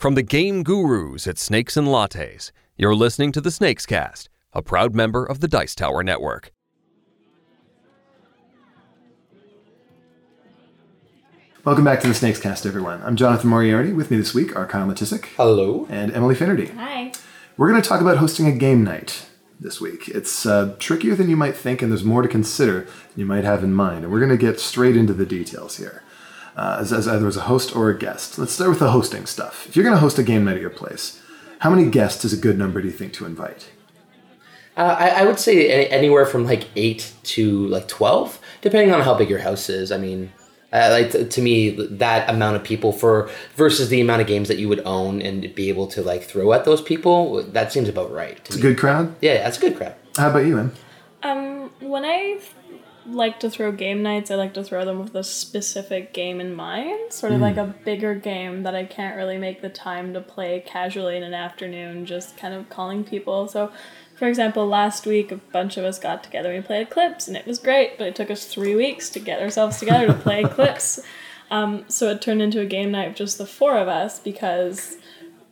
From the game gurus at Snakes and Lattes, you're listening to the Snakes Cast, a proud member of the Dice Tower Network. Welcome back to the Snakes Cast, everyone. I'm Jonathan Moriarty. With me this week are Kyle Matisik Hello. and Emily Finnerty. Hi. We're going to talk about hosting a game night this week. It's uh, trickier than you might think, and there's more to consider than you might have in mind. And we're going to get straight into the details here, uh, as, as either as a host or a guest. Let's start with the hosting stuff. If you're going to host a game night at your place, how many guests is a good number, do you think, to invite? Uh, I, I would say a- anywhere from like eight to like twelve, depending on how big your house is. I mean, uh, like t- to me, that amount of people for versus the amount of games that you would own and be able to like throw at those people, that seems about right. To It's a good crowd. Yeah, that's a good crowd. How about you, Em? Um, when I th- like to throw game nights, I like to throw them with a specific game in mind, sort of like a bigger game that I can't really make the time to play casually in an afternoon, just kind of calling people. So, for example, last week a bunch of us got together and we played Eclipse, and it was great, but it took us three weeks to get ourselves together to play Eclipse. Um, so it turned into a game night of just the four of us because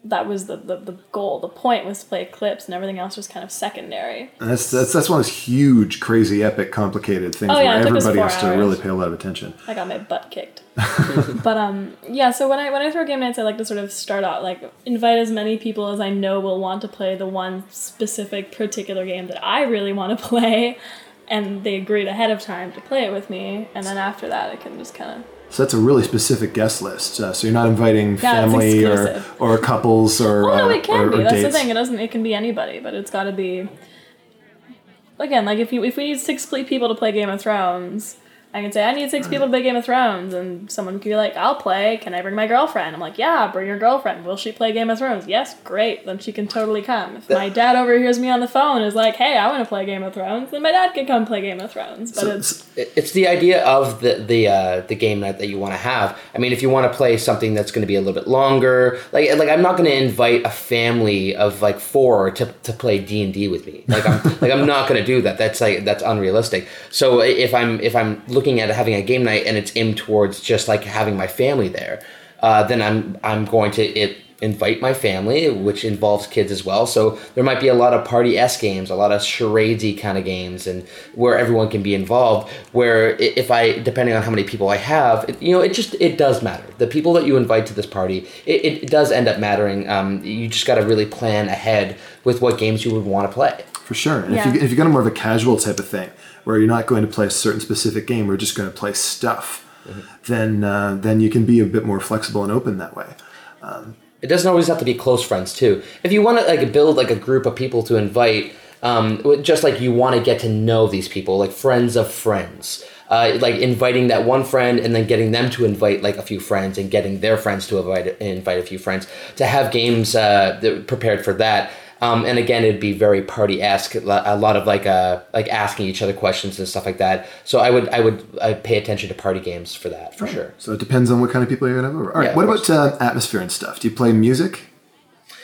that was the, the, the goal. The point was to play Eclipse, and everything else was kind of secondary. And that's, that's, that's one of those huge, crazy, epic, complicated things Oh, yeah, where everybody has to hours. really pay a lot of attention. I got my butt kicked. but um yeah, so when I when I throw game nights I like to sort of start out like invite as many people as I know will want to play the one specific particular game that I really want to play and they agreed ahead of time to play it with me and then after that I can just kind of So that's a really specific guest list. Uh, so you're not inviting Yeah, family or, or couples or Well, no, uh, it can or, be. or That's dates. the thing. It doesn't. It can be anybody, but it's got to be. Again, like if you if we need six people to play Game of Thrones, I can say I need six people to play Game of Thrones, and someone could be like, "I'll play. Can I bring my girlfriend?" I'm like, "Yeah, bring your girlfriend. Will she play Game of Thrones?" Yes, great. Then she can totally come. If my dad overhears me on the phone is like, "Hey, I want to play Game of Thrones," then my dad can come play Game of Thrones. But So- it's It's the idea of the the uh, the game night that you want to have. I mean, if you want to play something that's going to be a little bit longer, like like I'm not going to invite a family of like four to, to play D and D with me. Like I'm like I'm not going to do that. That's like that's unrealistic. So if I'm if I'm looking at having a game night and it's aimed towards just like having my family there, uh, then I'm I'm going to it invite my family, which involves kids as well. So there might be a lot of party s games, a lot of charadesy kind of games, and where everyone can be involved. Where if I, depending on how many people I have, it, you know, it just it does matter. The people that you invite to this party, it, it does end up mattering. Um, you just got to really plan ahead with what games you would want to play. For sure. And Yeah. if, you, if you're going to more of a casual type of thing, where you're not going to play a certain specific game, we're just going to play stuff, Mm-hmm. then uh, then you can be a bit more flexible and open that way. It doesn't always have to be close friends too. If you want to like build like a group of people to invite, um, just like you want to get to know these people, like friends of friends, uh, like inviting that one friend and then getting them to invite like a few friends and getting their friends to invite invite a few friends to have games uh, prepared for that. Um, and again, it'd be very party esque, a lot of like uh, like asking each other questions and stuff like that. So I would I would I pay attention to party games for that for sure. So it depends on what kind of people you're going to have over. All right. Yeah, what about uh, atmosphere and stuff? Do you play music?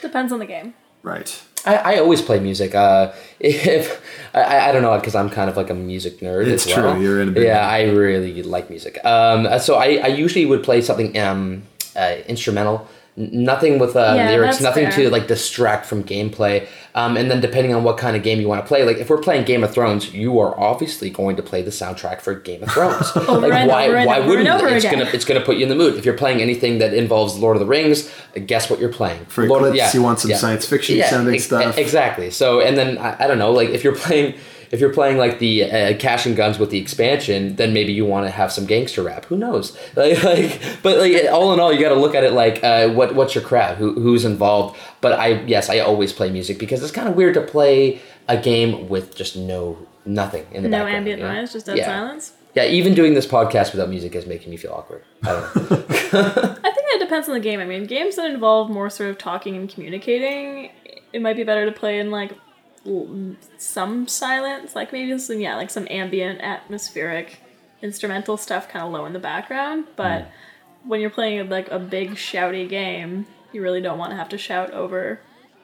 depends on the game. Right. I, I always play music. Uh, if I, I don't know because I'm kind of like a music nerd. It's as well. true, you're in a big Yeah, I really like music. Um, so I, I usually would play something um, uh, instrumental. N- Nothing with uh, Yeah, lyrics, nothing fair. to like distract from gameplay. Um, and then depending on what kind of game you want to play, like if we're playing Game of Thrones, you are obviously going to play the soundtrack for Game of Thrones. like and why over why over wouldn't and over it? It's again. gonna it's gonna put you in the mood. If you're playing anything that involves Lord of the Rings, guess what you're playing? For Lord, Eclipse, you want some science fiction sounding ex- stuff. Exactly. So, and then I, I don't know, like if you're playing, if you're playing like the uh, Cash and Guns with the expansion, then maybe you want to have some gangster rap. Who knows? Like, like but like all in all, you got to look at it like uh, what what's your crowd? Who who's involved? But I yes, I always play music because it's kind of weird to play a game with just no nothing in the No background. ambient you know? noise, just dead Yeah. silence. Yeah, even doing this podcast without music is making me feel awkward. I don't know. I think it depends on the game. I mean, games that involve more sort of talking and communicating, it might be better to play in like some silence, like maybe some yeah, like some ambient, atmospheric, instrumental stuff, kind of low in the background. But when you're playing like a big shouty game, you really don't want to have to shout over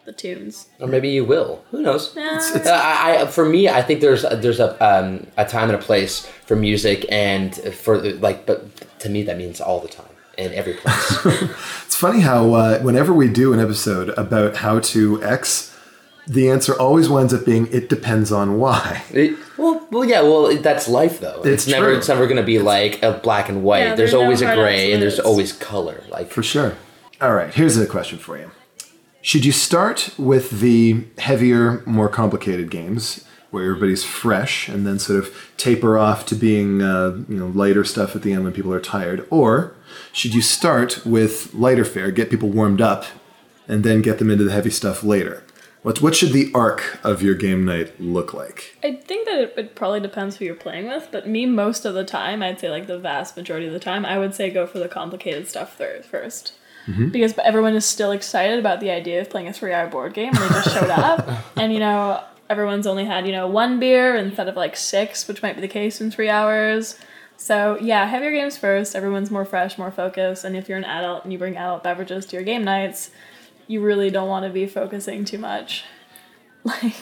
the tunes. or maybe you will. Who knows? Yeah. Uh, I, I, for me, I think there's there's a um, a time and a place for music, and for like, but to me that means all the time. in every place. It's funny how uh, whenever we do an episode about how to X, the answer always winds up being it depends on why. It- well, well, yeah, well, that's life though. It's, It's never, true. it's never going to be like a black and white. Yeah, there's there are no always a hard gray, and there's always color. Like, For sure. All right, here's a question for you. Should you start with the heavier, more complicated games where everybody's fresh and then sort of taper off to being uh, you know lighter stuff at the end when people are tired, or should you start with lighter fare, get people warmed up, and then get them into the heavy stuff later? What what should the arc of your game night look like? I think that it, it probably depends who you're playing with, but me, most of the time, I'd say like the vast majority of the time, I would say go for the complicated stuff thir- 1st mm-hmm. Because everyone is still excited about the idea of playing a three hour board game and they just showed up. And, you know, everyone's only had, you know, one beer instead of like six, which might be the case in three hours. So, yeah, have your games first. Everyone's more fresh, more focused. And if you're an adult and you bring adult beverages to your game nights, you really don't want to be focusing too much. Like,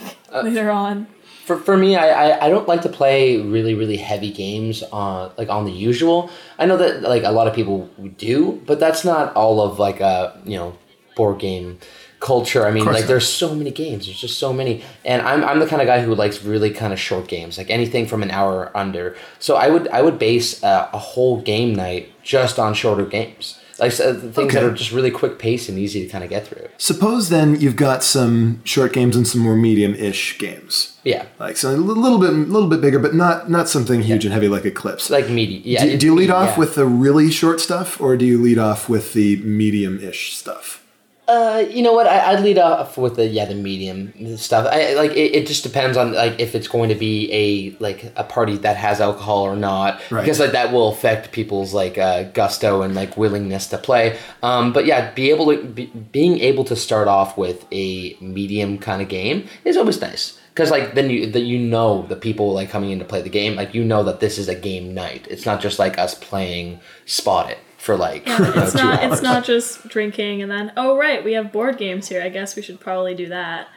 later on. for, for me, I, I, I don't like to play really really heavy games on like on the usual. I know that like a lot of people do, but that's not all of like a you know board game culture. I mean, like not. there's so many games. There's just so many, and I'm I'm the kind of guy who likes really kind of short games, like anything from an hour or under. So I would I would base uh, a whole game night just on shorter games. Like things that are just really quick pace and easy to kind of get through. Suppose then you've got some short games and some more medium-ish games. Yeah, Like so a little bit, little bit bigger, but not not something huge and heavy like Eclipse. like meaty. Yeah. do, do you lead off yeah. with the really short stuff, or do you lead off with the medium-ish stuff? Uh, you know what? I, I'd lead off with the yeah the medium stuff. I like it, it. Just depends on like if it's going to be a like a party that has alcohol or not, Right. because like that will affect people's like uh, gusto and like willingness to play. Um, but yeah, be able to be, being able to start off with a medium kind of game is always nice. Because like then you that you know the people like coming in to play the game like you know that this is a game night. It's not just like us playing Spot It for like you know, it's not hours. it's not just drinking and then oh right we have board games here i guess we should probably do that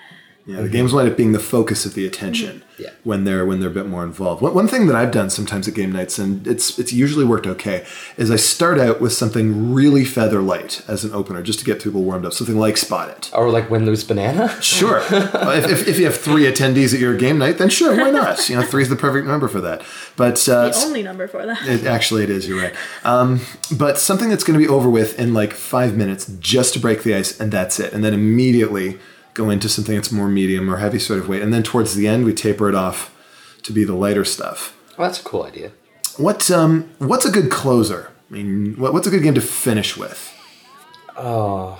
Yeah, the games wind up being the focus of the attention Mm-hmm. Yeah. when they're when they're a bit more involved. One, one thing that I've done sometimes at game nights, and it's it's usually worked okay, is I start out with something really feather light as an opener, just to get people warmed up. Something like Spot It. or like win lose banana. Sure. Uh, if, if, if you have three attendees at your game night, then sure, why not? You know, three's the perfect number for that. But uh, the only number for that It, actually, it is. You're right. Um, but something that's going to be over with in like five minutes, just to break the ice, and that's it. And then immediately go into something that's more medium or heavy sort of weight. And then towards the end, we taper it off to be the lighter stuff. Well, that's a cool idea. What um, what's a good closer? I mean, what, what's a good game to finish with? Oh,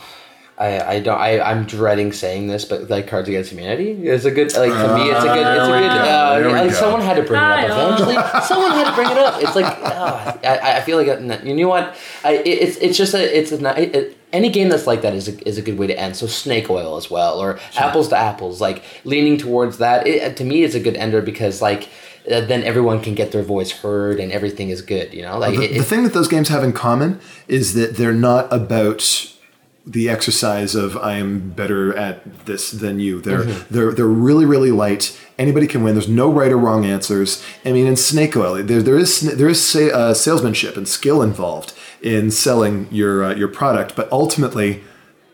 I, I don't I I'm dreading saying this, but like Cards Against Humanity is a good like to me it's a good it's a good go. uh, There we like go. someone had to bring it up eventually. someone had to bring it up. It's like uh, I, I feel like uh, you know what I it, it's it's just a it's a ni- it, it, any game that's like that is a, is a good way to end. So Snake Oil as well, or Apples to Apples, like leaning towards that. It, to me, it's a good ender because like. Uh, then everyone can get their voice heard and everything is good, you know. Like The, it, the thing that those games have in common is that they're not about the exercise of I am better at this than you. They're Mm-hmm. they're they're really really light. Anybody can win. There's no right or wrong answers. I mean, in Snake Oil, there there is there is sa- uh, salesmanship and skill involved in selling your uh, your product, but ultimately.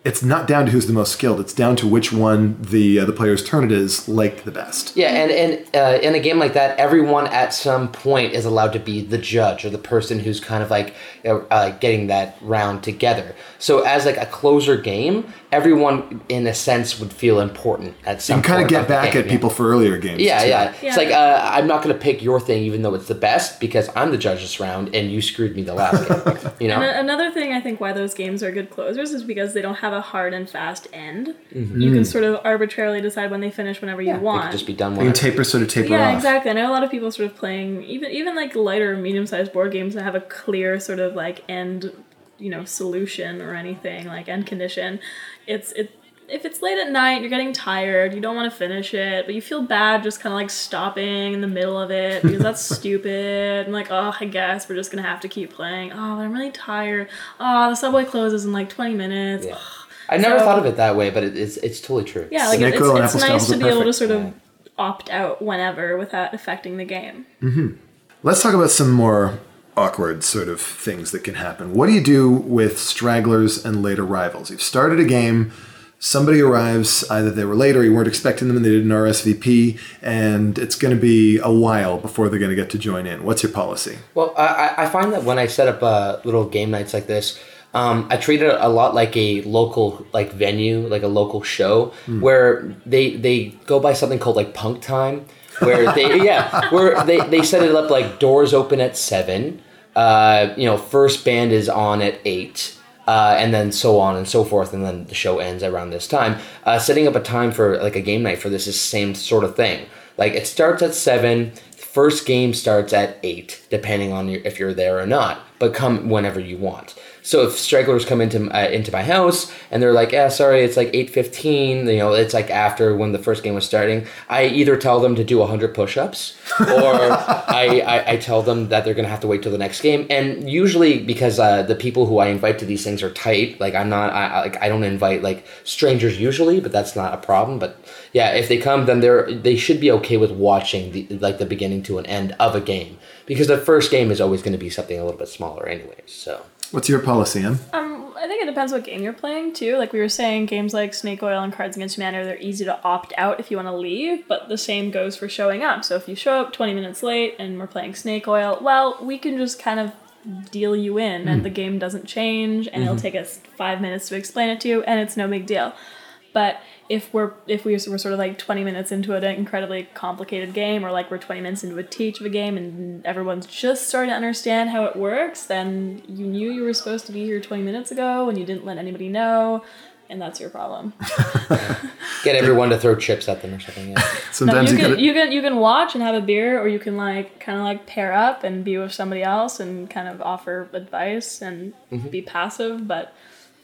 It's not down to who's the most skilled. It's down to which one the uh, the player's turn it is liked the best. Yeah, and and uh, in a game like that, everyone at some point is allowed to be the judge or the person who's kind of like uh, uh, getting that round together. So as like a closer game, everyone in a sense would feel important at some. Point. You can kind of get the back game, at yeah. people for earlier games. Yeah, too. yeah, Yeah. It's like uh, I'm not going to pick your thing, even though it's the best, because I'm the judge this round, and you screwed me the last game. You know. And a- another thing I think why those games are good closers is because they don't have a hard and fast end. You can sort of arbitrarily decide when they finish whenever you Mm-hmm. They want. could just be done You can with. taper sort of taper yeah, off. exactly. I know a lot of people sort of playing even even like lighter, medium sized board games that have a clear sort of like end, you know, solution or anything like end condition. It's it if it's late at night, you're getting tired, you don't want to finish it, but you feel bad just kind of like stopping in the middle of it because that's stupid. And like, oh, I guess we're just gonna have to keep playing. Oh, I'm really tired. Oh, the subway closes in like 20 minutes. Yeah. I never So- thought of it that way, but it, it's it's totally true. Yeah, like Snake it's, oil it's to nice to are be able to sort of opt out whenever without affecting the game. Let's talk about some more awkward sort of things that can happen. What do you do with stragglers and late arrivals? You've started a game, somebody arrives, either they were late or you weren't expecting them and they did an RSVP, and it's going to be a while before they're going to get to join in. What's your policy? Well, I, I find that when I set up uh, little game nights like this, um, I treat it a lot like a local like venue, like a local show, where they they go by something called like punk time, where they yeah, where they, they set it up like doors open at seven, uh, you know, first band is on at eight. Uh, and then so on and so forth, and then the show ends around this time. Uh, setting up a time for like a game night for this is same sort of thing. Like it starts at seven, first game starts at eight, depending on your, if you're there or not. But come whenever you want. So if stragglers come into uh, into my house and they're like, "Yeah, sorry, it's like eight fifteen. You know, it's like after when the first game was starting." I either tell them to do hundred push-ups, or I, I, I tell them that they're gonna have to wait till the next game. And usually, because uh, the people who I invite to these things are tight, like I'm not, I I- like I don't invite like strangers usually, but that's not a problem. But yeah, if they come, then they're they should be okay with watching the like the beginning to an end of a game because the first game is always going to be something a little bit smaller, anyways. So. What's your policy, Em? Um, I think it depends what game you're playing too. Like we were saying, games like Snake Oil and Cards Against Humanity, they're easy to opt out if you want to leave, but the same goes for showing up. So if you show up 20 minutes late and we're playing Snake Oil, well, we can just kind of deal you in and the game doesn't change and it'll take us five minutes to explain it to you and it's no big deal. But if we're if we were sort of like 20 minutes into an incredibly complicated game or like we're 20 minutes into a teach of a game and everyone's just starting to understand how it works then you knew you were supposed to be here 20 minutes ago and you didn't let anybody know and that's your problem Get everyone to throw chips at them or something. Yeah. no, Sometimes you you, can gotta, you can you can watch and have a beer or you can like kind of like pair up and be with somebody else and kind of offer advice and mm-hmm. be passive but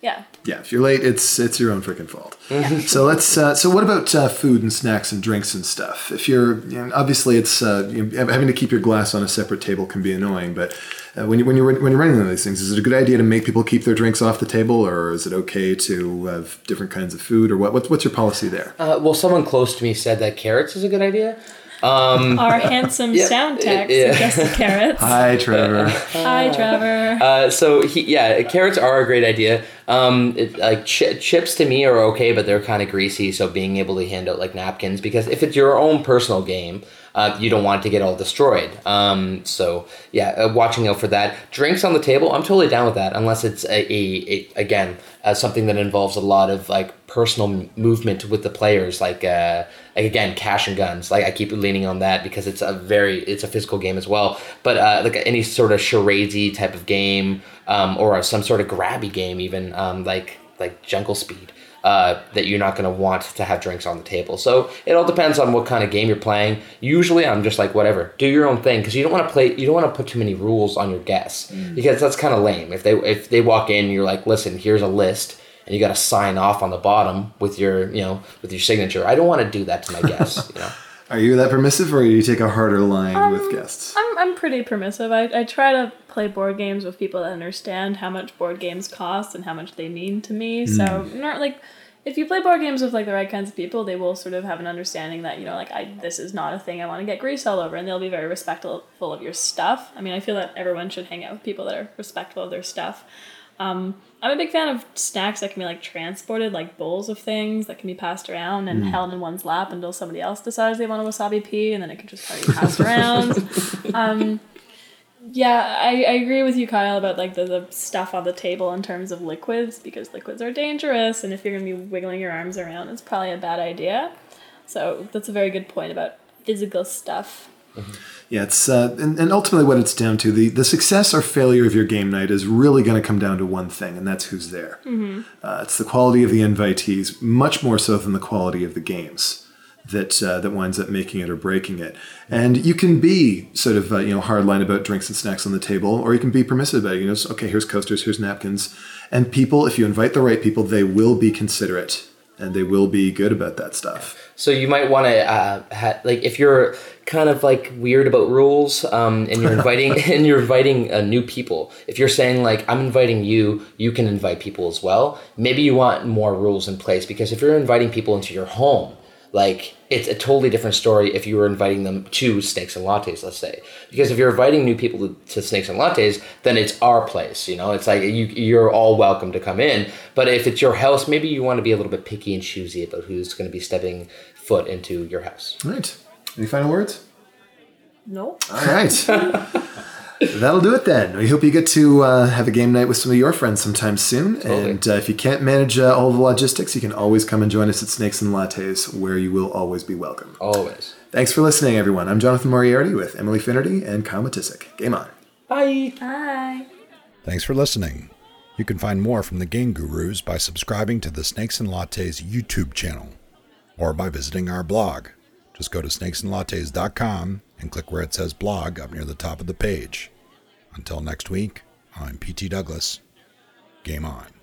yeah yeah. If you're late, it's it's your own freaking fault. So let's. Uh, so what about uh, food and snacks and drinks and stuff? If you're you know, obviously it's uh, you know, having to keep your glass on a separate table can be annoying, but uh, when you when you're when you're running one of these things, is it a good idea to make people keep their drinks off the table, or is it okay to have different kinds of food, or what? What's, what's your policy there? Uh, well, someone close to me said that carrots is a good idea. Our handsome Yeah, sound tech yeah. suggested carrots Hi, Trevor. hi trevor Uh, so he, yeah, carrots are a great idea. Um, it, like chi- chips to me are okay, but they're kind of greasy. So being able to hand out like napkins, because if it's your own personal game, uh, you don't want it to get all destroyed. Um, so yeah, uh, watching out for that. Drinks on the table, I'm totally down with that, unless it's a, a, a again uh, something that involves a lot of like personal m- movement with the players, like uh, like again cash and guns. Like I keep leaning on that because it's a very it's a physical game as well. But uh, like any sort of charadesy type of game, um, or some sort of grabby game, even um, like like Jungle Speed uh, that you're not going to want to have drinks on the table. So it all depends on what kind of game you're playing. Usually, I'm just like whatever, do your own thing because you don't want to play. You don't want to put too many rules on your guests because that's kind of lame. If they if they walk in, you're like, listen, here's a list. And you got to sign off on the bottom with your, you know, with your signature. I don't want to do that to my guests. You know, Are you that permissive, or do you take a harder line Um, with guests? I'm, I'm pretty permissive. I, I try to play board games with people that understand how much board games cost and how much they mean to me. So, not like if you play board games with like the right kinds of people, they will sort of have an understanding that you know, like I this is not a thing I want to get grease all over, and they'll be very respectful of your stuff. I mean, I feel that everyone should hang out with people that are respectful of their stuff. Um, I'm a big fan of snacks that can be like transported, like bowls of things that can be passed around and held in one's lap until somebody else decides they want a wasabi pea, and then it can just kind of be passed around. Um, yeah, I, I agree with you, Kyle, about like the, the stuff on the table in terms of liquids because liquids are dangerous, and if you're gonna be wiggling your arms around, it's probably a bad idea. So that's a very good point about physical stuff. Yeah, it's uh, and, and ultimately what it's down to the the success or failure of your game night is really going to come down to one thing, and that's who's there. Uh, it's the quality of the invitees, much more so than the quality of the games that uh, that winds up making it or breaking it. And you can be sort of uh, you know hardline about drinks and snacks on the table, or you can be permissive about it. You know, okay, here's coasters, here's napkins, and people, if you invite the right people, they will be considerate and they will be good about that stuff. So you might want to uh, ha- like if you're kind of like weird about rules, um, and you're inviting and you're inviting uh, new people. If you're saying like I'm inviting you, you can invite people as well. Maybe you want more rules in place because if you're inviting people into your home, like it's a totally different story if you were inviting them to snakes and lattes let's say because if you're inviting new people to, to snakes and lattes then it's our place you know it's like you, you're all welcome to come in but if it's your house maybe you want to be a little bit picky and choosy about who's going to be stepping foot into your house All right. Any final words? no All right. That'll do it then. We hope you get to uh, have a game night with some of your friends sometime soon. And uh, if you can't manage uh, all the logistics, you can always come and join us at Snakes and Lattes, where you will always be welcome. always Thanks for listening, everyone. I'm Jonathan Moriarty with Emily Finnerty and Kyle Matisic. Game on. bye Bye. Thanks for listening. You can find more from the Game Gurus by subscribing to the Snakes and Lattes YouTube channel or by visiting our blog. Just go to snakesandlattes.com and click where it says blog up near the top of the page. Until next week, I'm PT Douglas. Game on.